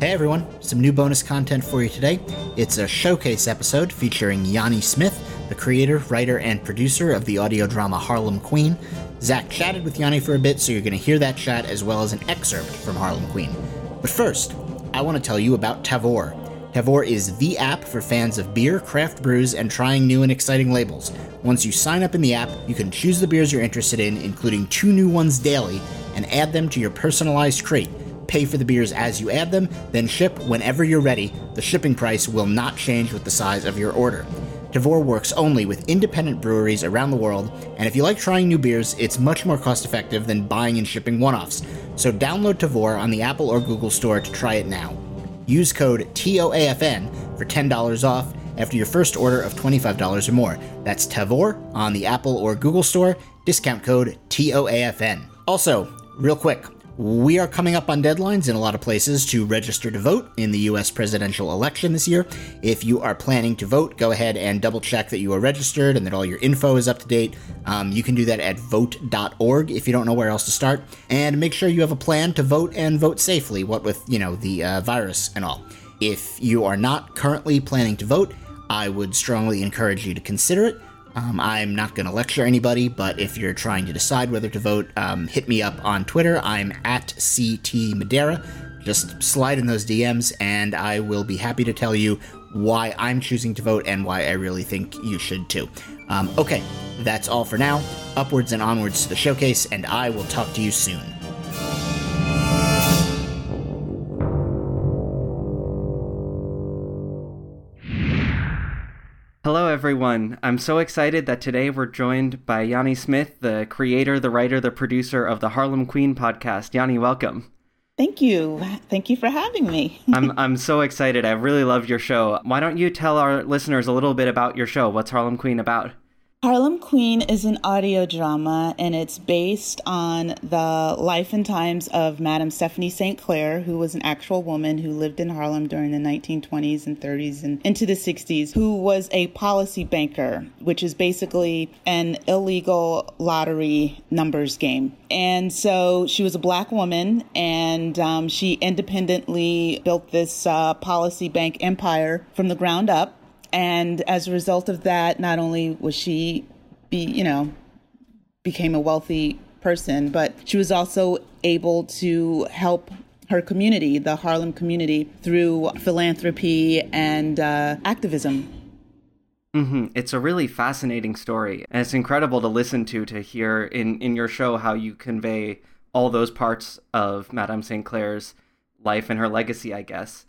Hey everyone, some new bonus content for you today. It's a showcase episode featuring Yhane Smith, the creator, writer, and producer of the audio drama Harlem Queen. Zach chatted with Yhane for a bit, so you're going to hear that chat as well as an excerpt from Harlem Queen. But first, I want to tell you about Tavour. Tavour is the app for fans of beer, craft brews, and trying new and exciting labels. Once you sign up in the app, you can choose the beers you're interested in, including two new ones daily, and add them to your personalized crate pay for the beers as you add them, then ship whenever you're ready. The shipping price will not change with the size of your order. Tavour works only with independent breweries around the world, and if you like trying new beers, it's much more cost effective than buying and shipping one offs. So download Tavour on the Apple or Google Store to try it now. Use code TOAFN for $10 off after your first order of $25 or more. That's Tavour on the Apple or Google Store, discount code TOAFN. Also, real quick, we are coming up on deadlines in a lot of places to register to vote in the US presidential election this year. If you are planning to vote, go ahead and double check that you are registered and that all your info is up to date. Um, you can do that at vote.org if you don't know where else to start. And make sure you have a plan to vote and vote safely, what with, you know, the uh, virus and all. If you are not currently planning to vote, I would strongly encourage you to consider it. Um, I'm not going to lecture anybody, but if you're trying to decide whether to vote, um, hit me up on Twitter. I'm at CT Madeira. Just slide in those DMs, and I will be happy to tell you why I'm choosing to vote and why I really think you should too. Um, okay, that's all for now. Upwards and onwards to the showcase, and I will talk to you soon. Everyone. I'm so excited that today we're joined by Yhane Smith, the creator, the writer, the producer of the Harlem Queen podcast. Yhane, welcome. Thank you. Thank you for having me. I'm, I'm so excited. I really love your show. Why don't you tell our listeners a little bit about your show? What's Harlem Queen about? Harlem Queen is an audio drama and it's based on the life and times of Madame Stephanie St. Clair, who was an actual woman who lived in Harlem during the 1920s and 30s and into the 60s, who was a policy banker, which is basically an illegal lottery numbers game. And so she was a black woman and um, she independently built this uh, policy bank empire from the ground up and as a result of that, not only was she be, you know, became a wealthy person, but she was also able to help her community, the Harlem community, through philanthropy and uh, activism. Mm-hmm. It's a really fascinating story, and it's incredible to listen to to hear in in your show how you convey all those parts of Madame St. Clair's life and her legacy, I guess.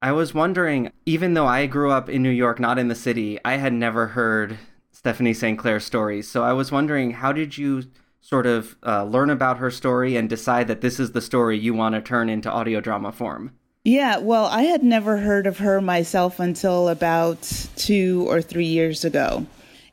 I was wondering, even though I grew up in New York, not in the city, I had never heard Stephanie St. Clair's stories. So I was wondering, how did you sort of uh, learn about her story and decide that this is the story you want to turn into audio drama form? Yeah, well, I had never heard of her myself until about two or three years ago.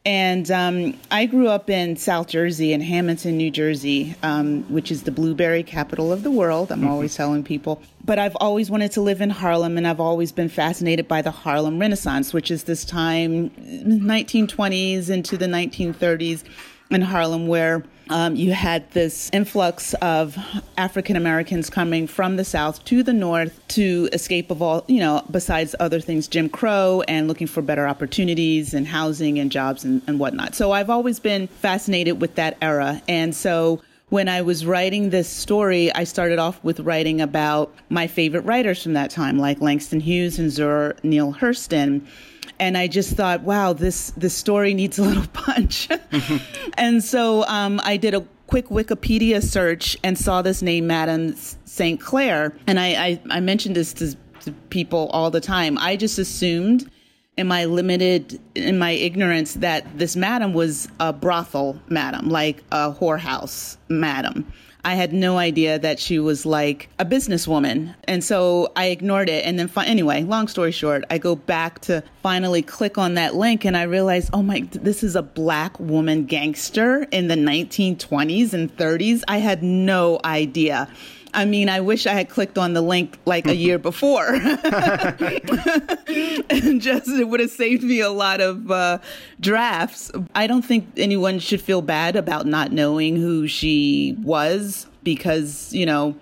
And um, I grew up in South Jersey, in Hammonton, New Jersey, um, which is the blueberry capital of the world. I'm always telling people. But I've always wanted to live in Harlem, and I've always been fascinated by the Harlem Renaissance, which is this time, 1920s into the 1930s in Harlem, where um, you had this influx of African Americans coming from the South to the North to escape of all, you know, besides other things, Jim Crow and looking for better opportunities and housing and jobs and, and whatnot. So I've always been fascinated with that era. And so when I was writing this story, I started off with writing about my favorite writers from that time, like Langston Hughes and Zora Neale Hurston and I just thought, wow, this this story needs a little punch. and so um, I did a quick Wikipedia search and saw this name, Madame St. Clair, and I, I, I mentioned this to, to people all the time. I just assumed in my limited in my ignorance that this madam was a brothel madam like a whorehouse madam I had no idea that she was like a businesswoman. And so I ignored it. And then, fi- anyway, long story short, I go back to finally click on that link and I realize, oh my, this is a black woman gangster in the 1920s and 30s. I had no idea. I mean, I wish I had clicked on the link like a year before. and just it would have saved me a lot of uh, drafts. I don't think anyone should feel bad about not knowing who she was because, you know,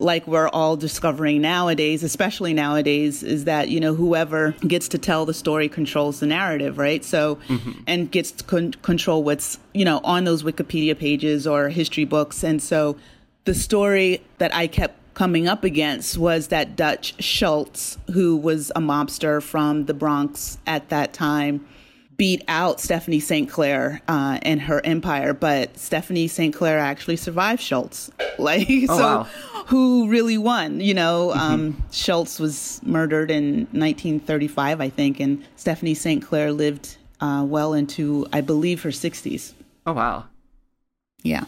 like we're all discovering nowadays, especially nowadays, is that, you know, whoever gets to tell the story controls the narrative, right? So, mm-hmm. and gets to con- control what's, you know, on those Wikipedia pages or history books. And so the story that I kept coming up against was that Dutch Schultz, who was a mobster from the Bronx at that time beat out Stephanie St. Clair uh, and her empire, but Stephanie St. Clair actually survived Schultz. Like, oh, so wow. who really won? You know, mm-hmm. um, Schultz was murdered in 1935, I think, and Stephanie St. Clair lived uh, well into, I believe, her 60s. Oh, wow. Yeah.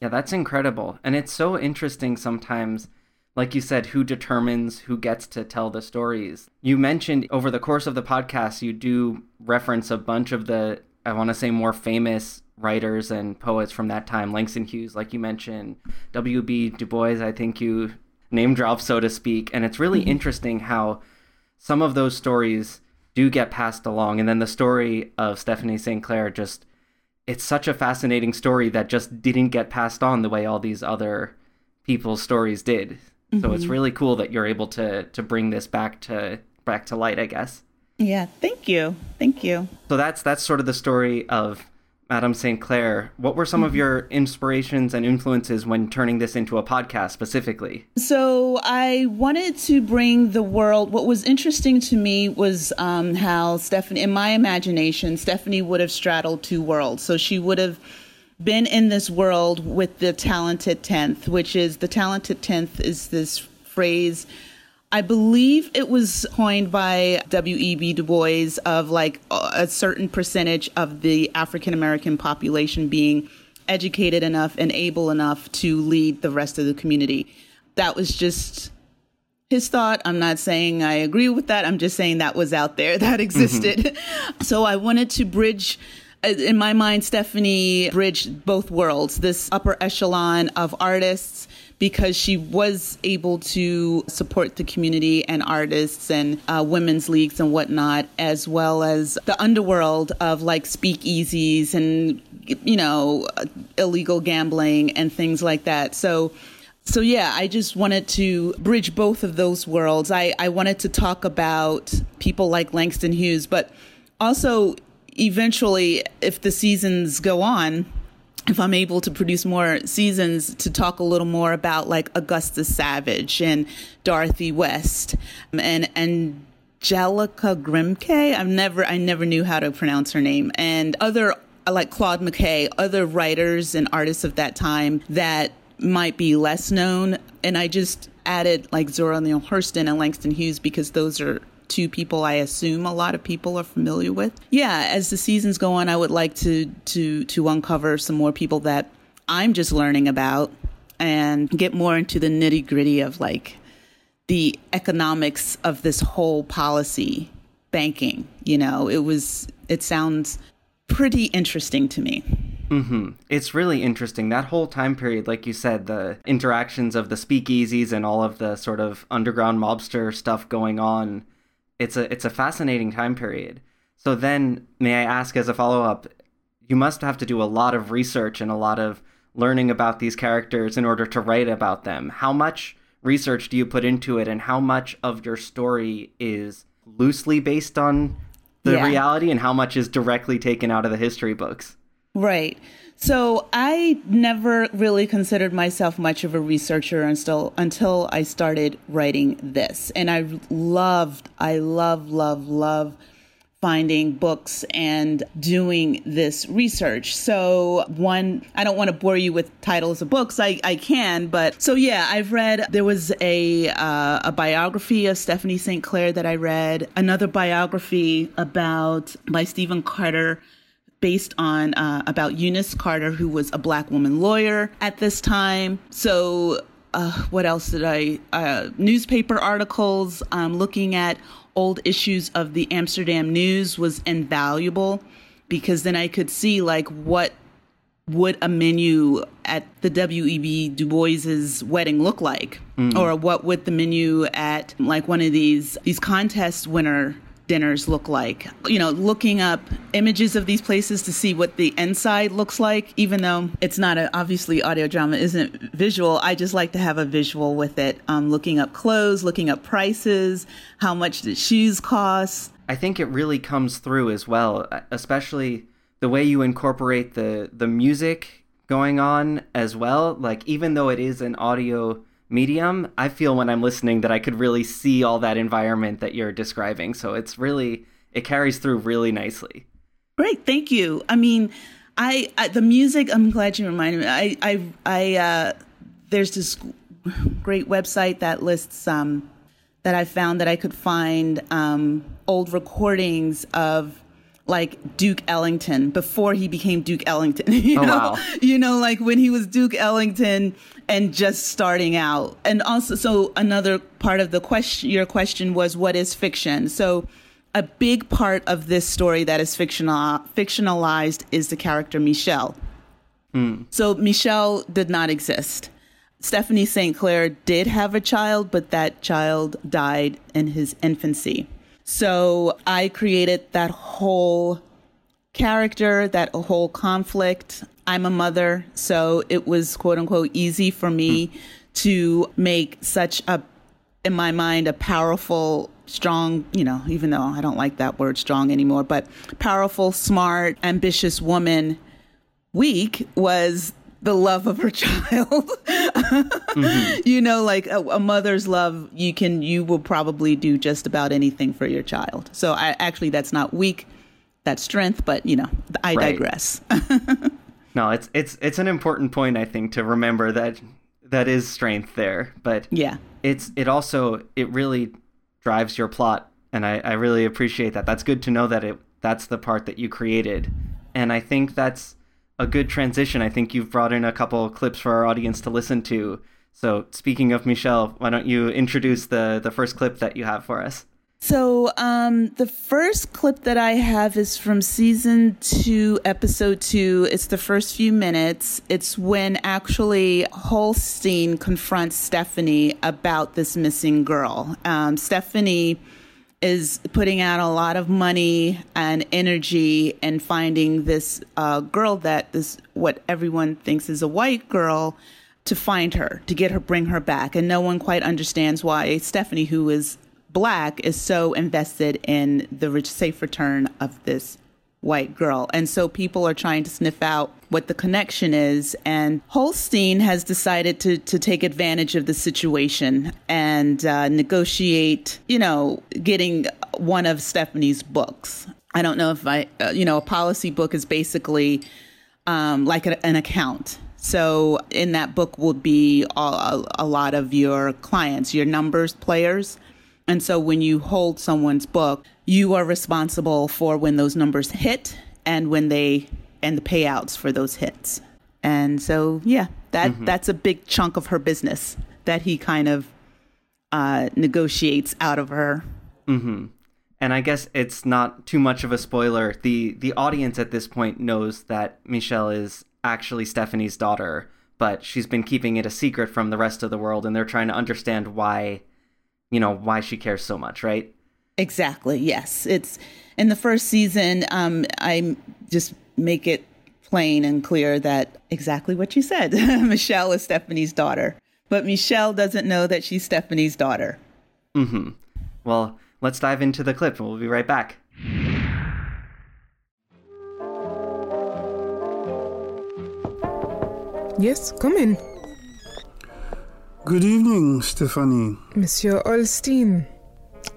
Yeah, that's incredible. And it's so interesting sometimes like you said, who determines who gets to tell the stories? You mentioned over the course of the podcast, you do reference a bunch of the, I want to say, more famous writers and poets from that time. Langston Hughes, like you mentioned, W.B. Du Bois, I think you name drop, so to speak. And it's really mm-hmm. interesting how some of those stories do get passed along. And then the story of Stephanie St. Clair just, it's such a fascinating story that just didn't get passed on the way all these other people's stories did. Mm-hmm. So it's mm-hmm. really cool that you're able to to bring this back to back to light, I guess. Yeah, thank you. Thank you. So that's that's sort of the story of Madame St. Clair. What were some mm-hmm. of your inspirations and influences when turning this into a podcast specifically? So I wanted to bring the world. What was interesting to me was um, how Stephanie, in my imagination, Stephanie would have straddled two worlds. So she would have been in this world with the talented 10th, which is the talented 10th is this phrase. I believe it was coined by W.E.B. Du Bois of like a certain percentage of the African American population being educated enough and able enough to lead the rest of the community. That was just his thought. I'm not saying I agree with that. I'm just saying that was out there, that existed. Mm-hmm. So I wanted to bridge uh, in my mind, Stephanie bridged both worlds, this upper echelon of artists because she was able to support the community and artists and uh, women's leagues and whatnot, as well as the underworld of like speakeasies and, you know, illegal gambling and things like that. So, so yeah, I just wanted to bridge both of those worlds. I, I wanted to talk about people like Langston Hughes, but also eventually, if the seasons go on, if I'm able to produce more seasons to talk a little more about like Augustus Savage and Dorothy West and Angelica Grimke. I've never I never knew how to pronounce her name and other like Claude McKay, other writers and artists of that time that might be less known. And I just added like Zora Neale Hurston and Langston Hughes because those are two people I assume a lot of people are familiar with. Yeah, as the seasons go on, I would like to to to uncover some more people that I'm just learning about and get more into the nitty gritty of like the economics of this whole policy banking. You know, it was it sounds pretty interesting to me. Mm-hmm. It's really interesting. That whole time period, like you said, the interactions of the speakeasies and all of the sort of underground mobster stuff going on it's a it's a fascinating time period. So then, may I ask as a follow up, you must have to do a lot of research and a lot of learning about these characters in order to write about them. How much research do you put into it, and how much of your story is loosely based on the yeah. reality, and how much is directly taken out of the history books? Right. So I never really considered myself much of a researcher until until I started writing this. And I loved, I love, love, love finding books and doing this research. So one, I don't want to bore you with titles of books. I, I can, but so yeah, I've read, there was a, uh, a biography of Stephanie St. Clair that I read, another biography about by Stephen Carter based on uh, about Eunice Carter, who was a black woman lawyer at this time. So, uh, what else did I? Uh, newspaper articles. Um, looking at old issues of the Amsterdam News was invaluable because then I could see like what would a menu at the W.E.B. Du Bois's wedding look like, mm. or what would the menu at like one of these these contest winner dinners look like. You know, looking up images of these places to see what the inside looks like, even though it's not a, obviously audio drama isn't visual. I just like to have a visual with it. Um, looking up clothes, looking up prices, how much the shoes cost. I think it really comes through as well, especially the way you incorporate the the music going on as well. Like even though it is an audio medium, I feel when I'm listening that I could really see all that environment that you're describing. So it's really it carries through really nicely. Great, thank you. I mean, I, I the music. I'm glad you reminded me. I I I uh, there's this great website that lists um that I found that I could find um old recordings of like Duke Ellington before he became Duke Ellington. You oh, know, wow. you know, like when he was Duke Ellington and just starting out. And also, so another part of the question, your question was, what is fiction? So a big part of this story that is fictional, fictionalized is the character Michelle. Mm. So Michelle did not exist. Stephanie St. Clair did have a child, but that child died in his infancy. So I created that whole character, that whole conflict. I'm a mother, so it was quote unquote easy for me hmm. to make such a, in my mind, a powerful, strong, you know, even though I don't like that word strong anymore, but powerful, smart, ambitious woman weak was the love of her child. mm-hmm. You know, like a, a, mother's love, you can, you will probably do just about anything for your child. So I actually, that's not weak, that's strength, but you know, I right. digress. no, it's, it's, it's an important point, I think, to remember that that is strength there, but yeah, it's, it also, it really drives your plot. And I, I really appreciate that. That's good to know that it, that's the part that you created. And I think that's, a good transition. I think you've brought in a couple clips for our audience to listen to. So, speaking of Michelle, why don't you introduce the the first clip that you have for us? So, um, the first clip that I have is from season two, episode two. It's the first few minutes. It's when actually Holstein confronts Stephanie about this missing girl. Um, Stephanie is putting out a lot of money and energy and finding this uh, girl that this what everyone thinks is a white girl to find her to get her bring her back. And no one quite understands why stephanie who is black is so invested in the safe return of this white girl. And so people are trying to sniff out what the connection is. And Holstein has decided to, to take advantage of the situation and uh, negotiate, you know, getting one of Stephanie's books. I don't know if I, uh, you know, a policy book is basically um, like a, an account. So in that book will be a, a lot of your clients, your numbers players. And so when you hold someone's book, you are responsible for when those numbers hit and when they and the payouts for those hits. And so yeah, that mm-hmm. that's a big chunk of her business that he kind of uh, negotiates out of her. Mm-hmm. And I guess it's not too much of a spoiler. the The audience at this point knows that Michelle is actually Stephanie's daughter, but she's been keeping it a secret from the rest of the world, and they're trying to understand why, you know, why she cares so much, right? Exactly. Yes. It's in the first season. Um, I just make it plain and clear that exactly what you said. Michelle is Stephanie's daughter, but Michelle doesn't know that she's Stephanie's daughter. Hmm. Well, let's dive into the clip, and we'll be right back. Yes, come in. Good evening, Stephanie. Monsieur Olstein.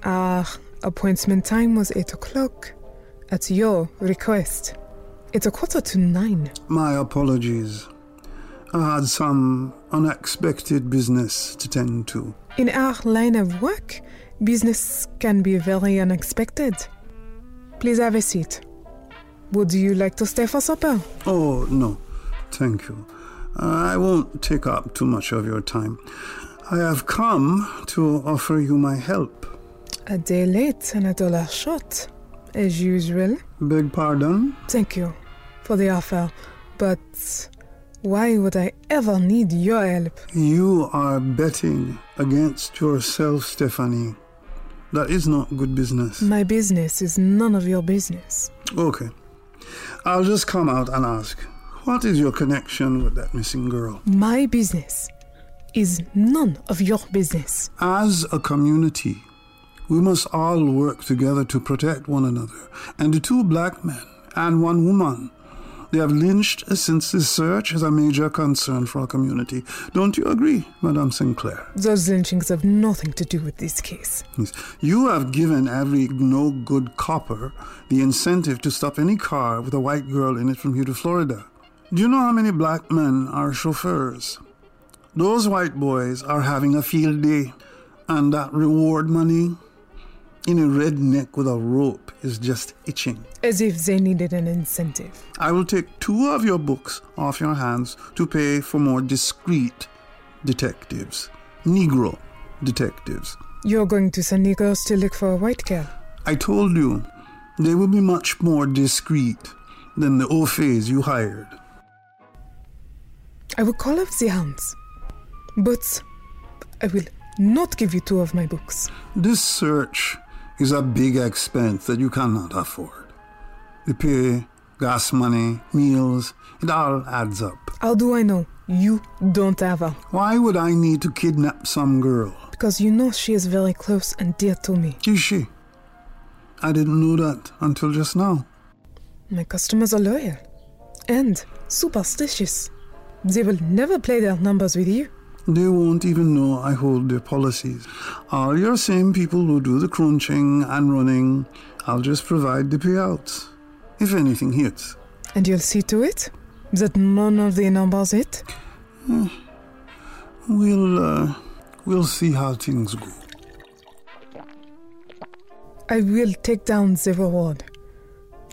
Ah, Appointment time was 8 o'clock. At your request. It's a quarter to nine. My apologies. I had some unexpected business to tend to. In our line of work, business can be very unexpected. Please have a seat. Would you like to stay for supper? Oh, no. Thank you. I won't take up too much of your time. I have come to offer you my help. A day late and a dollar short, as usual. Beg pardon? Thank you for the offer, but why would I ever need your help? You are betting against yourself, Stephanie. That is not good business. My business is none of your business. Okay. I'll just come out and ask what is your connection with that missing girl? My business is none of your business. As a community, we must all work together to protect one another. And the two black men and one woman they have lynched since this search is a major concern for our community. Don't you agree, Madame Sinclair? Those lynchings have nothing to do with this case. Yes. You have given every no good copper the incentive to stop any car with a white girl in it from here to Florida. Do you know how many black men are chauffeurs? Those white boys are having a field day, and that reward money in a redneck with a rope is just itching. As if they needed an incentive. I will take two of your books off your hands to pay for more discreet detectives, Negro detectives. You're going to send Negroes to look for a white girl. I told you, they will be much more discreet than the Ophes you hired. I will call off the hounds, but I will not give you two of my books. This search is a big expense that you cannot afford. The pay, gas money, meals, it all adds up. How do I know you don't have her? Why would I need to kidnap some girl? Because you know she is very close and dear to me. Is she? I didn't know that until just now. My customers are loyal and superstitious. They will never play their numbers with you. They won't even know I hold their policies. All your same people who do the crunching and running, I'll just provide the payouts. If anything hits. And you'll see to it that none of the numbers hit? We'll, uh, we'll see how things go. I will take down the reward.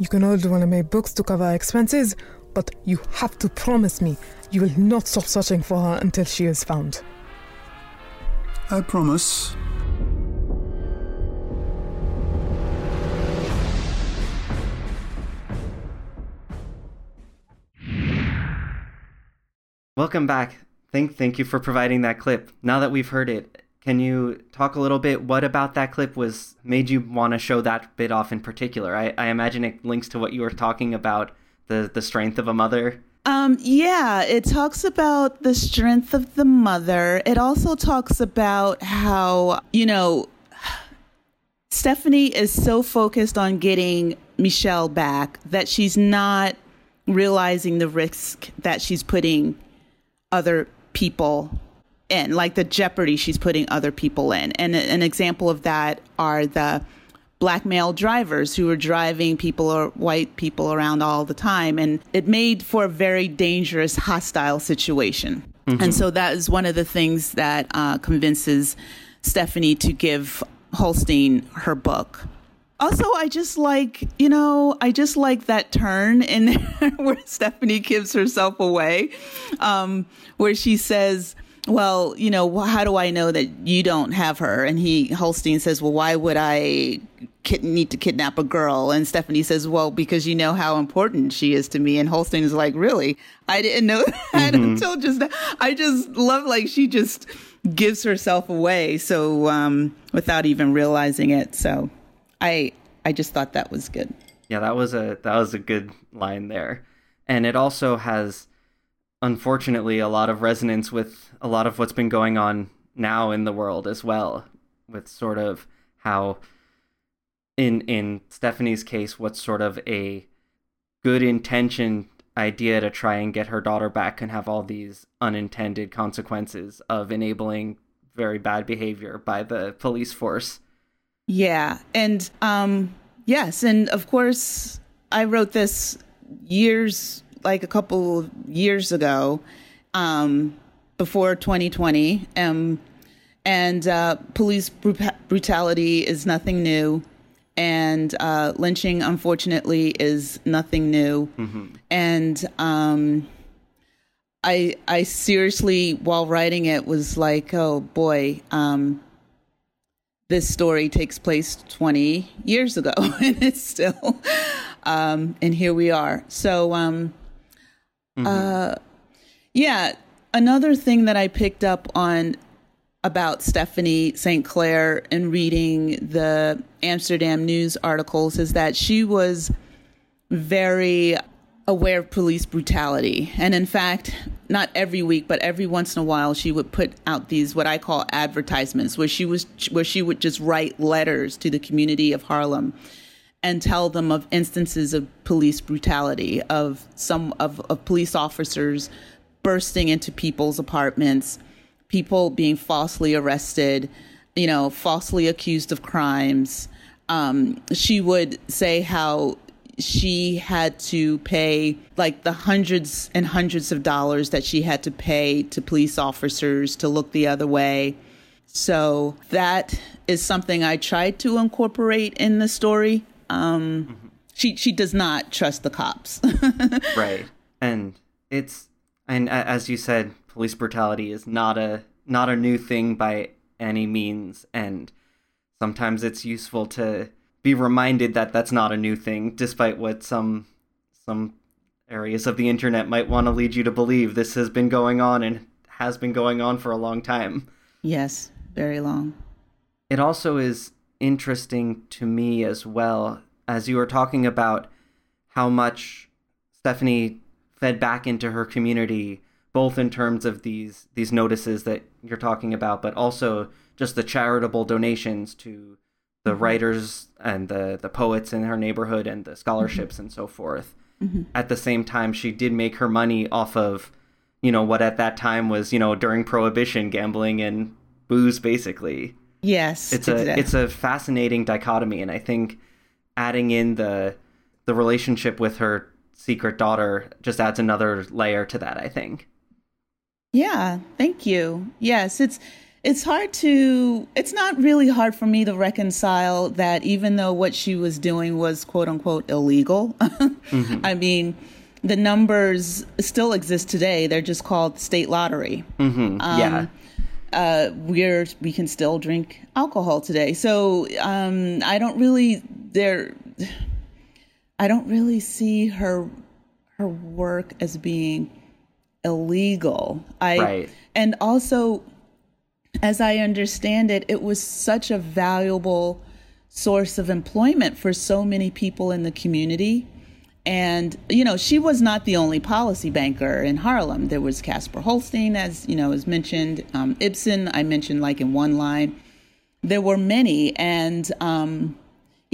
You can hold one of my books to cover expenses, but you have to promise me you will not stop searching for her until she is found. I promise. Welcome back. Thank thank you for providing that clip. Now that we've heard it, can you talk a little bit what about that clip was made you want to show that bit off in particular? I, I imagine it links to what you were talking about, the the strength of a mother. Um, yeah, it talks about the strength of the mother. It also talks about how, you know, Stephanie is so focused on getting Michelle back that she's not realizing the risk that she's putting other people in, like the jeopardy she's putting other people in. And an example of that are the black male drivers who were driving people or white people around all the time. And it made for a very dangerous, hostile situation. Mm-hmm. And so that is one of the things that uh, convinces Stephanie to give Holstein her book. Also, I just like, you know, I just like that turn in where Stephanie gives herself away, um, where she says, well, you know, how do I know that you don't have her? And he, Holstein says, well, why would I kid- need to kidnap a girl? And Stephanie says, well, because you know how important she is to me. And Holstein is like, really? I didn't know that mm-hmm. until just now. I just love, like, she just gives herself away. So, um, without even realizing it. So I, I just thought that was good. Yeah, that was a, that was a good line there. And it also has, unfortunately, a lot of resonance with a lot of what's been going on now in the world as well, with sort of how in in Stephanie's case, what's sort of a good intention idea to try and get her daughter back can have all these unintended consequences of enabling very bad behavior by the police force. Yeah, and um yes, and of course I wrote this years like a couple years ago um before 2020. Um, and uh, police brutality is nothing new. And uh, lynching, unfortunately, is nothing new. Mm-hmm. And um, I, I seriously, while writing it, was like, oh boy, um, this story takes place 20 years ago, and it's still, um, and here we are. So, um, mm-hmm. uh, yeah, another thing that I picked up on about Stephanie St. Clair and reading the Amsterdam news articles is that she was very aware of police brutality. And in fact, not every week, but every once in a while, she would put out these what I call advertisements, where she was where she would just write letters to the community of Harlem and tell them of instances of police brutality, of some of, of police officers bursting into people's apartments, people being falsely arrested, you know, falsely accused of crimes. Um, she would say how she had to pay like the hundreds and hundreds of dollars that she had to pay to police officers to look the other way. So that is something I tried to incorporate in the story. Um, mm-hmm. She she does not trust the cops. right, and it's and as you said, police brutality is not a not a new thing by any means, and sometimes it's useful to be reminded that that's not a new thing, despite what some some areas of the internet might want to lead you to believe. This has been going on and has been going on for a long time. Yes, very long. It also is interesting to me as well as you were talking about how much Stephanie fed back into her community both in terms of these these notices that you're talking about but also just the charitable donations to the mm-hmm. writers and the the poets in her neighborhood and the scholarships mm-hmm. and so forth. Mm-hmm. At the same time, she did make her money off of, you know, what at that time was, you know, during prohibition, gambling and booze, basically. Yes, it's exactly. a it's a fascinating dichotomy, and I think adding in the the relationship with her secret daughter just adds another layer to that. I think. Yeah, thank you. Yes, it's it's hard to it's not really hard for me to reconcile that even though what she was doing was quote unquote illegal mm-hmm. i mean the numbers still exist today they're just called state lottery mm-hmm. um, yeah uh, we're we can still drink alcohol today so um, i don't really there i don't really see her her work as being illegal i right. and also as I understand it, it was such a valuable source of employment for so many people in the community. And, you know, she was not the only policy banker in Harlem. There was Casper Holstein, as, you know, as mentioned, um, Ibsen, I mentioned like in one line. There were many. And um,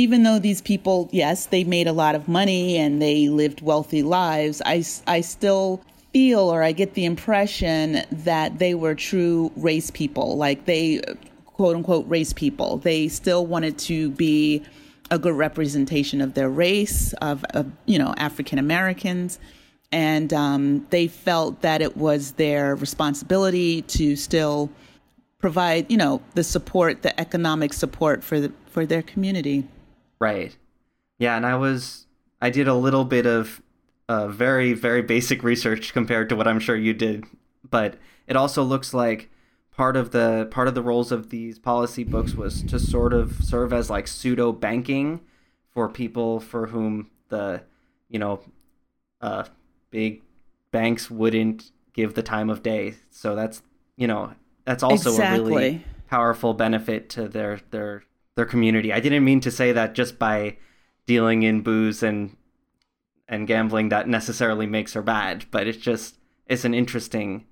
even though these people, yes, they made a lot of money and they lived wealthy lives, I, I still feel or I get the impression that they were true race people, like they quote unquote race people. They still wanted to be a good representation of their race, of, of you know, African Americans. And um, they felt that it was their responsibility to still provide, you know, the support, the economic support for the, for their community. Right. Yeah, and I was I did a little bit of uh, very very basic research compared to what I'm sure you did, but it also looks like part of the part of the roles of these policy books was to sort of serve as like pseudo banking for people for whom the you know uh, big banks wouldn't give the time of day. So that's you know that's also exactly. a really powerful benefit to their their their community. I didn't mean to say that just by dealing in booze and and gambling that necessarily makes her bad, but it's just it's an interesting.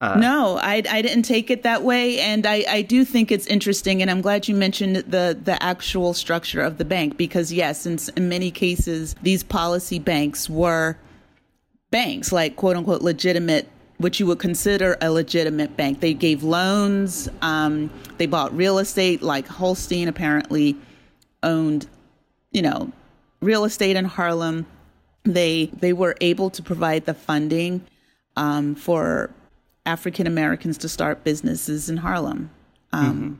Uh, no, I I didn't take it that way, and I I do think it's interesting, and I'm glad you mentioned the the actual structure of the bank because yes, in, in many cases these policy banks were banks like quote unquote legitimate what you would consider a legitimate bank. They gave loans, um, they bought real estate, like Holstein apparently owned, you know, real estate in Harlem. They they were able to provide the funding um, for African Americans to start businesses in Harlem. Um, mm-hmm.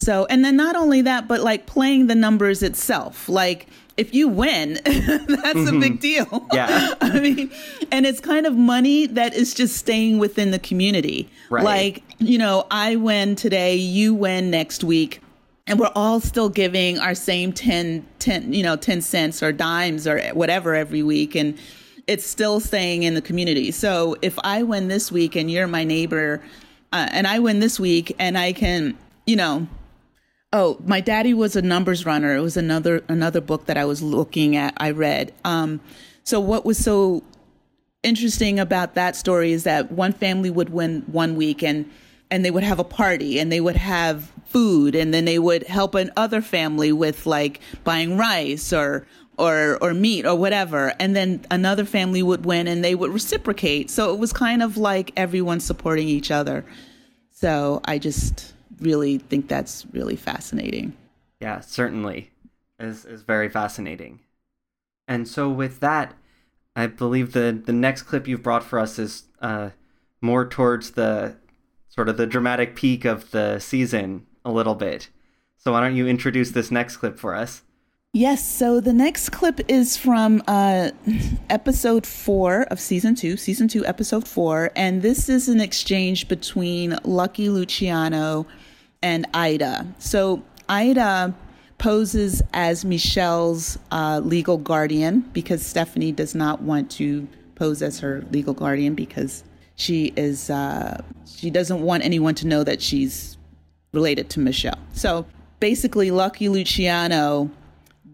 So, and then not only that, but like playing the numbers itself. Like, if you win, that's mm-hmm. a big deal. Yeah. I mean, and it's kind of money that is just staying within the community. Right. Like, you know, I win today, you win next week and we're all still giving our same 10, 10 you know 10 cents or dimes or whatever every week and it's still staying in the community so if i win this week and you're my neighbor uh, and I win this week, and I can, you know, oh, my daddy was a numbers runner. It was another another book that I was looking at. I read. Um, so what was so interesting about that story is that one family would win one week and and they would have a party and they would have food and then they would help another family with like buying rice or or or meat or whatever and then another family would win and they would reciprocate so it was kind of like everyone supporting each other so i just really think that's really fascinating. Yeah certainly. Is is very fascinating. And so with that i believe the the next clip you've brought for us is uh more towards the sort of the dramatic peak of the season a little bit. So why don't you introduce this next clip for us? Yes, so the next clip is from uh, episode four of season two, season two, episode four. And this is an exchange between Lucky Luciano and Ida. So Ida poses as Michelle's uh, legal guardian because Stephanie does not want to pose as her legal guardian because she is uh, she doesn't want anyone to know that she's related to Michelle. So basically, Lucky Luciano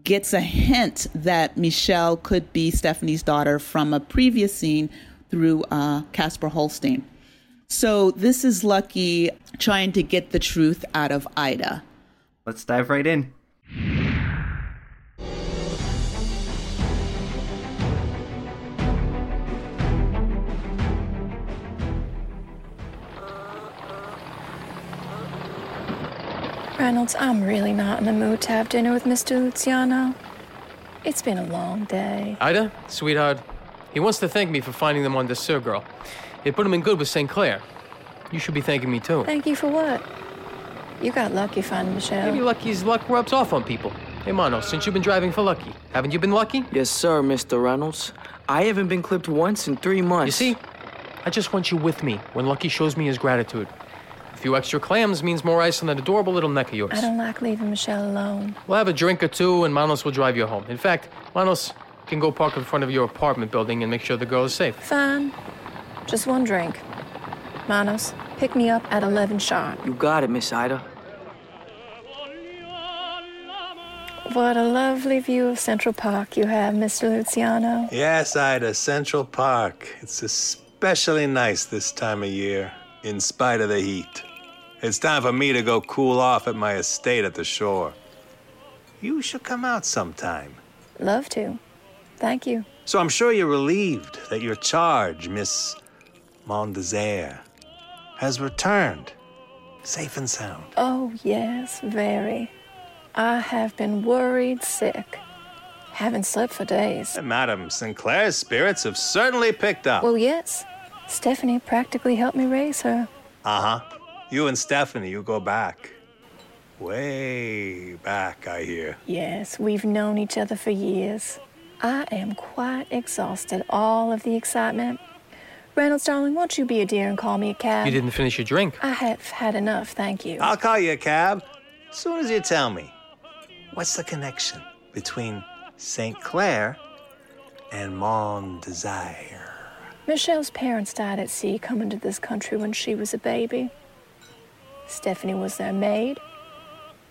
gets a hint that Michelle could be Stephanie's daughter from a previous scene through uh, Casper Holstein. So this is Lucky trying to get the truth out of Ida. Let's dive right in. Reynolds, I'm really not in the mood to have dinner with Mr. Luciano. It's been a long day. Ida, sweetheart, he wants to thank me for finding them on the Sir girl. It put him in good with St. Clair. You should be thanking me too. Thank you for what? You got lucky finding Michelle. Maybe Lucky's luck rubs off on people. Hey, Mono, since you've been driving for Lucky, haven't you been lucky? Yes, sir, Mr. Reynolds. I haven't been clipped once in three months. You see, I just want you with me when Lucky shows me his gratitude. A few extra clams means more ice on that adorable little neck of yours. I don't like leaving Michelle alone. We'll have a drink or two, and Manos will drive you home. In fact, Manos can go park in front of your apartment building and make sure the girl is safe. Fine. Just one drink. Manos, pick me up at 11 sharp. You got it, Miss Ida. What a lovely view of Central Park you have, Mr. Luciano. Yes, Ida, Central Park. It's especially nice this time of year, in spite of the heat. It's time for me to go cool off at my estate at the shore. You should come out sometime. Love to. Thank you. So I'm sure you're relieved that your charge, Miss Mondesert, has returned, safe and sound. Oh, yes, very. I have been worried sick. Haven't slept for days. And Madam Sinclair's spirits have certainly picked up. Well, yes. Stephanie practically helped me raise her. Uh huh. You and Stephanie, you go back. Way back, I hear. Yes, we've known each other for years. I am quite exhausted. All of the excitement. Reynolds, darling, won't you be a dear and call me a cab? You didn't finish your drink. I have had enough, thank you. I'll call you a cab as soon as you tell me. What's the connection between St. Clair and Mon Desire? Michelle's parents died at sea coming to this country when she was a baby. Stephanie was their maid.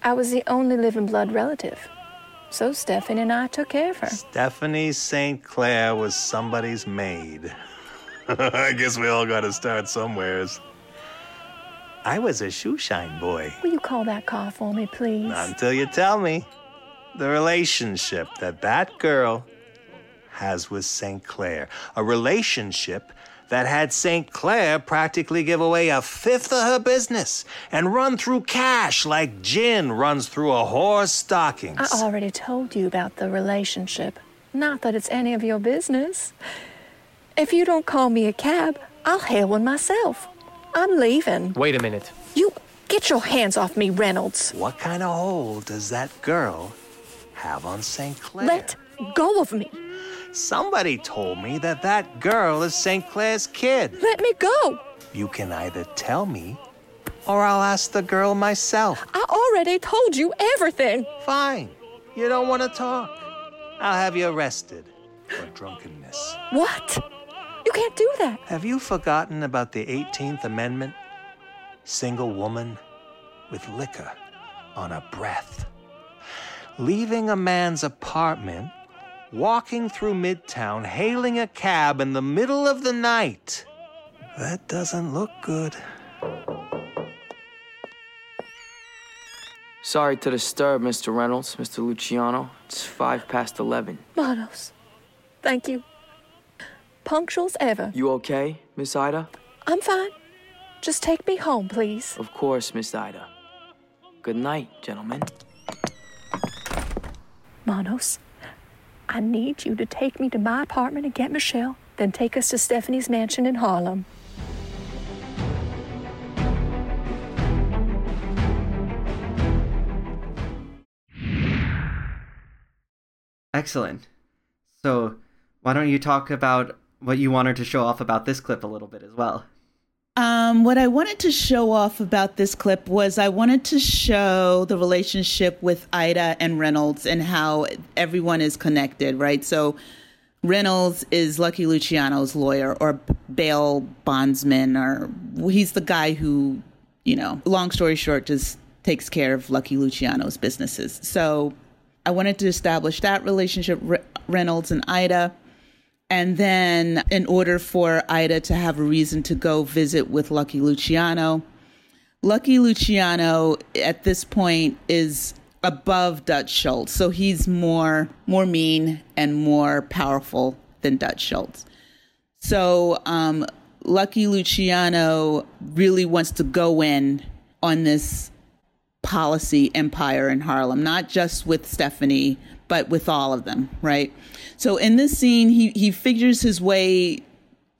I was the only living blood relative. So Stephanie and I took care of her. Stephanie St. Clair was somebody's maid. I guess we all gotta start somewheres. I was a shoeshine boy. Will you call that car for me, please? Not until you tell me the relationship that that girl has with St. Clair. A relationship that had St. Clair practically give away a fifth of her business and run through cash like gin runs through a whore's stockings. I already told you about the relationship. Not that it's any of your business. If you don't call me a cab, I'll hail one myself. I'm leaving. Wait a minute. You get your hands off me, Reynolds. What kind of hold does that girl have on St. Clair? Let go of me. Somebody told me that that girl is St. Clair's kid. Let me go. You can either tell me or I'll ask the girl myself. I already told you everything. Fine. You don't want to talk. I'll have you arrested for drunkenness. What? You can't do that. Have you forgotten about the 18th Amendment? single woman with liquor on her breath. Leaving a man's apartment, walking through Midtown, hailing a cab in the middle of the night. That doesn't look good. Sorry to disturb, Mr. Reynolds, Mr. Luciano. It's five past eleven. Manos, thank you. Punctual as ever. You okay, Miss Ida? I'm fine. Just take me home, please. Of course, Miss Ida. Good night, gentlemen. Manos, I need you to take me to my apartment and get Michelle, then take us to Stephanie's mansion in Harlem. Excellent. So, why don't you talk about what you wanted to show off about this clip a little bit as well? Um, what I wanted to show off about this clip was I wanted to show the relationship with Ida and Reynolds and how everyone is connected, right? So Reynolds is Lucky Luciano's lawyer or bail bondsman, or he's the guy who, you know, long story short, just takes care of Lucky Luciano's businesses. So I wanted to establish that relationship, Re- Reynolds and Ida. And then, in order for Ida to have a reason to go visit with Lucky Luciano, Lucky Luciano at this point is above Dutch Schultz. So he's more more mean and more powerful than Dutch Schultz. So um, Lucky Luciano really wants to go in on this policy empire in Harlem, not just with Stephanie, but with all of them, right? So in this scene, he he figures his way.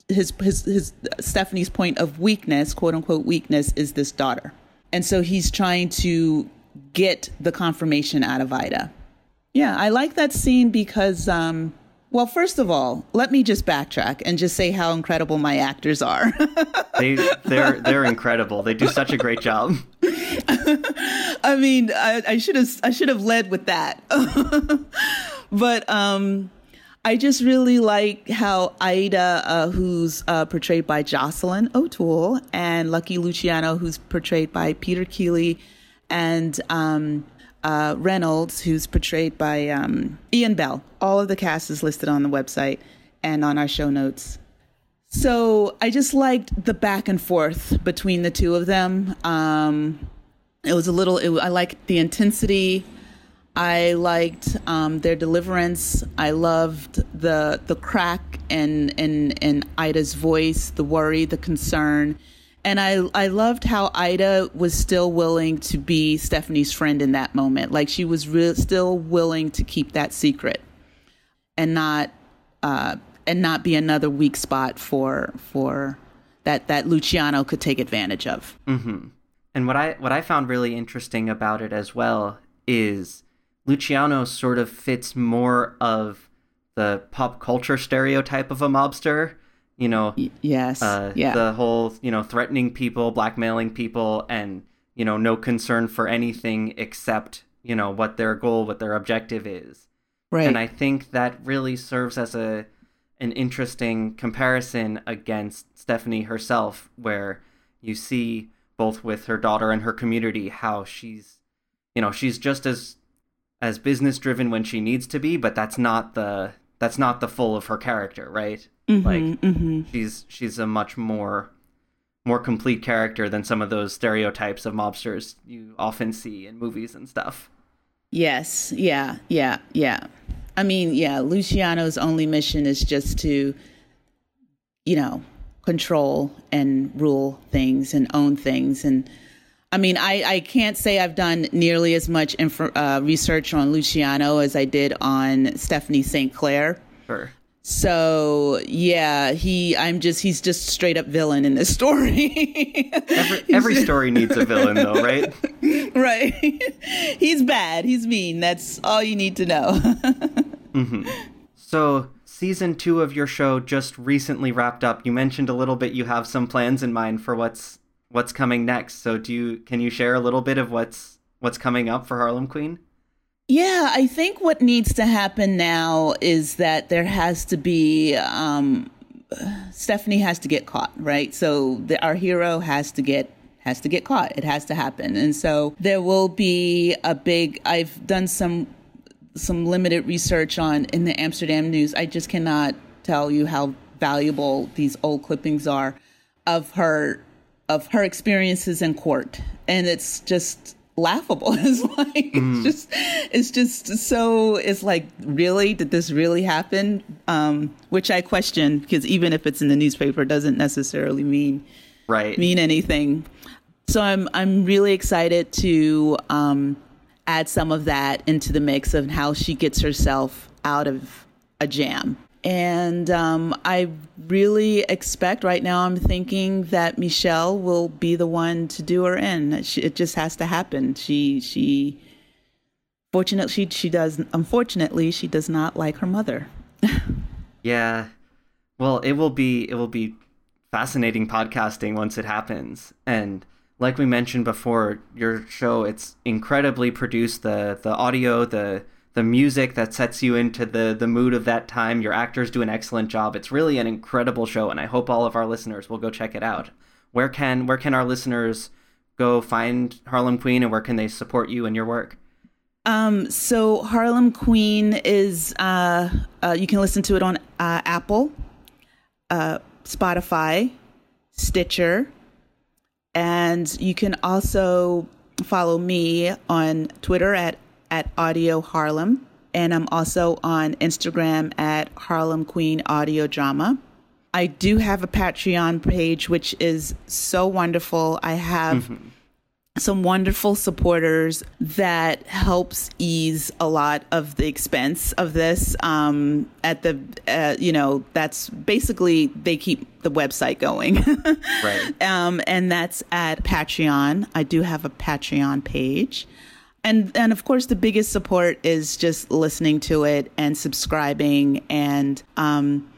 His his his Stephanie's point of weakness, quote unquote weakness, is this daughter, and so he's trying to get the confirmation out of Ida. Yeah, I like that scene because, um, well, first of all, let me just backtrack and just say how incredible my actors are. they they're they're incredible. They do such a great job. I mean, I should have I should have led with that, but um, I just really like how Ida, uh, who's uh, portrayed by Jocelyn O'Toole, and Lucky Luciano, who's portrayed by Peter Keeley, and um, uh, Reynolds, who's portrayed by um, Ian Bell. All of the cast is listed on the website and on our show notes. So I just liked the back and forth between the two of them. Um, it was a little. It, I liked the intensity. I liked um, their deliverance. I loved the the crack in in in Ida's voice, the worry, the concern, and I I loved how Ida was still willing to be Stephanie's friend in that moment. Like she was re- still willing to keep that secret, and not uh, and not be another weak spot for for that that Luciano could take advantage of. Mm-hmm. And what I what I found really interesting about it as well is Luciano sort of fits more of the pop culture stereotype of a mobster. You know, yes, uh, yeah, the whole you know threatening people, blackmailing people, and you know no concern for anything except you know what their goal, what their objective is. Right. And I think that really serves as a an interesting comparison against Stephanie herself, where you see both with her daughter and her community how she's you know she's just as as business driven when she needs to be, but that's not the that's not the full of her character, right? Mm-hmm, like mm-hmm. she's she's a much more more complete character than some of those stereotypes of mobsters you often see in movies and stuff. Yes, yeah, yeah, yeah. I mean, yeah, Luciano's only mission is just to you know, control and rule things and own things and I mean, I, I can't say I've done nearly as much info, uh, research on Luciano as I did on Stephanie St. Clair. Sure. So yeah, he I'm just he's just straight up villain in this story. every, every story needs a villain though, right? right. he's bad. He's mean. That's all you need to know. mm-hmm. So season two of your show just recently wrapped up. You mentioned a little bit you have some plans in mind for what's what's coming next. So do you can you share a little bit of what's what's coming up for Harlem Queen? Yeah, I think what needs to happen now is that there has to be um, Stephanie has to get caught, right? So the, our hero has to get has to get caught. It has to happen. And so there will be a big I've done some some limited research on in the Amsterdam news. I just cannot tell you how valuable these old clippings are of her of her experiences in court. And it's just laughable. It's like mm. it's just it's just so it's like really did this really happen? Um, which I question because even if it's in the newspaper, doesn't necessarily mean right mean anything. So I'm I'm really excited to um, add some of that into the mix of how she gets herself out of a jam. And um, I really expect right now, I'm thinking that Michelle will be the one to do her in. it just has to happen. She, she, fortunately, she, she does, unfortunately, she does not like her mother. yeah. Well, it will be, it will be fascinating podcasting once it happens. And like we mentioned before, your show, it's incredibly produced. The, the audio, the, the music that sets you into the the mood of that time. Your actors do an excellent job. It's really an incredible show, and I hope all of our listeners will go check it out. Where can where can our listeners go find Harlem Queen, and where can they support you and your work? Um, so Harlem Queen is uh, uh, you can listen to it on uh, Apple, uh, Spotify, Stitcher, and you can also follow me on Twitter at at Audio Harlem. And I'm also on Instagram at Harlem Queen Audio Drama. I do have a Patreon page, which is so wonderful. I have mm-hmm. Some wonderful supporters that helps ease a lot of the expense of this. Um, at the, uh, you know, that's basically they keep the website going. right. Um, and that's at Patreon. I do have a Patreon page and and of course the biggest support is just listening to it and subscribing and um,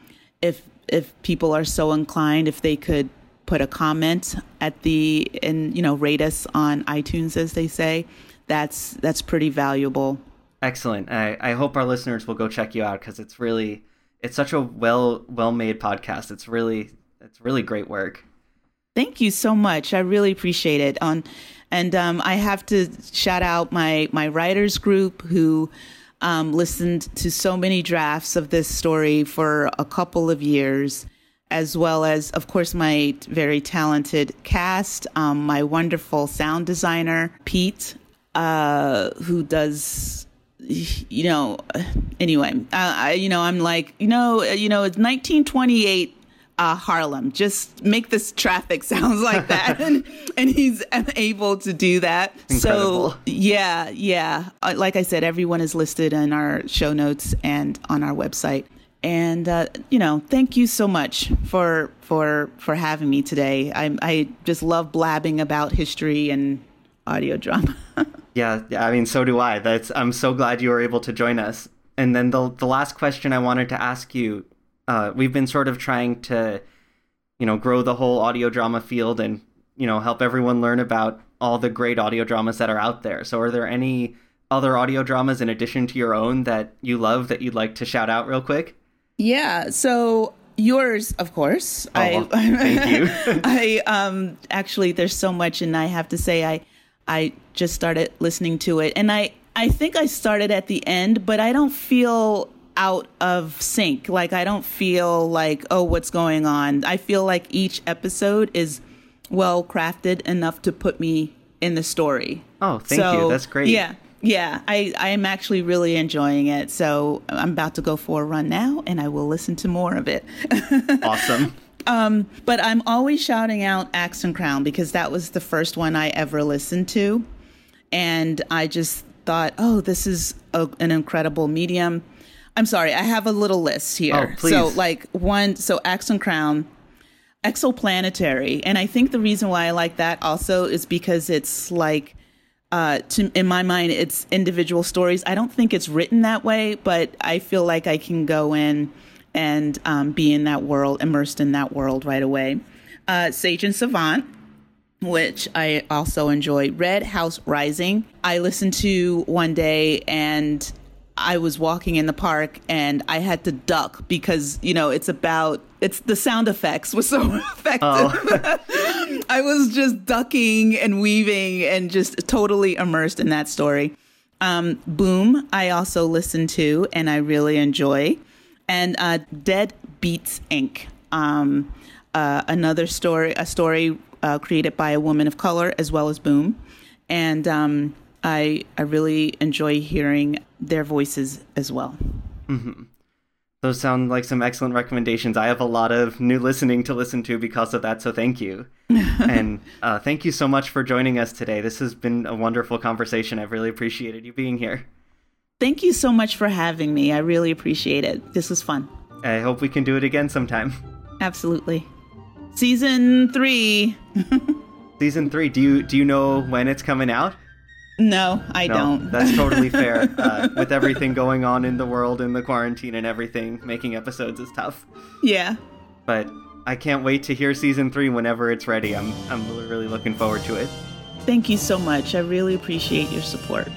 if if people are so inclined if they could put a comment at the and you know rate us on iTunes as they say. That's that's pretty valuable. Excellent. I i hope our listeners will go check you out because it's really it's such a well well made podcast. It's really it's really great work. Thank you so much. I really appreciate it. On and um, I have to shout out my my writers group who um, listened to so many drafts of this story for a couple of years, as well as, of course, my very talented cast, um, my wonderful sound designer Pete, uh, who does you know anyway I, you know i'm like you know you know it's 1928 uh, Harlem. Just make this traffic sounds like that, and, and he's able to do that. Incredible. So yeah, yeah. Uh, like I said, everyone is listed in our show notes and on our website. And uh, you know, thank you so much for for for having me today. I I just love blabbing about history and audio drama. yeah. I mean, so do I. That's. I'm so glad you were able to join us. And then the the last question I wanted to ask you uh, we've been sort of trying to, you know, grow the whole audio drama field and you know help everyone learn about all the great audio dramas that are out there. So, are there any other audio dramas in addition to your own that you love that you'd like to shout out real quick? Yeah. So yours, of course. Oh, I, thank you. I um actually there's so much, and I have to say I I just started listening to it, and I I think I started at the end, but I don't feel out of sync. Like I don't feel like, oh, what's going on? I feel like each episode is well crafted enough to put me in the story. Oh, thank so, you. That's great. Yeah. Yeah, I, I am actually really enjoying it. So I'm about to go for a run now and I will listen to more of it. awesome. Um, but I'm always shouting out Axe and Crown because that was the first one I ever listened to. And I just thought, oh, this is a, an incredible medium. I'm sorry, I have a little list here. Oh, please. So, like one, so Axe and Crown, Exoplanetary, and I think the reason why I like that also is because it's like, uh, to in my mind, it's individual stories. I don't think it's written that way, but I feel like I can go in and um, be in that world, immersed in that world right away. Uh, Sage and Savant, which I also enjoy. Red House Rising, I listened to one day and I was walking in the park and I had to duck because, you know, it's about it's the sound effects was so effective. Oh. I was just ducking and weaving and just totally immersed in that story. Um, Boom, I also listen to and I really enjoy. And uh, Dead Beats Inc. Um, uh, another story, a story uh, created by a woman of color as well as Boom. And um, I, I really enjoy hearing their voices as well. Mm-hmm. Those sound like some excellent recommendations. I have a lot of new listening to listen to because of that, so thank you. and uh, thank you so much for joining us today. This has been a wonderful conversation. I've really appreciated you being here. Thank you so much for having me. I really appreciate it. This was fun. I hope we can do it again sometime. Absolutely. Season three. Season three. Do you do you know when it's coming out? No, I no, don't. That's totally fair. Uh, with everything going on in the world and the quarantine and everything, making episodes is tough. Yeah. But I can't wait to hear season three whenever it's ready. I'm I'm really looking forward to it. Thank you so much. I really appreciate your support.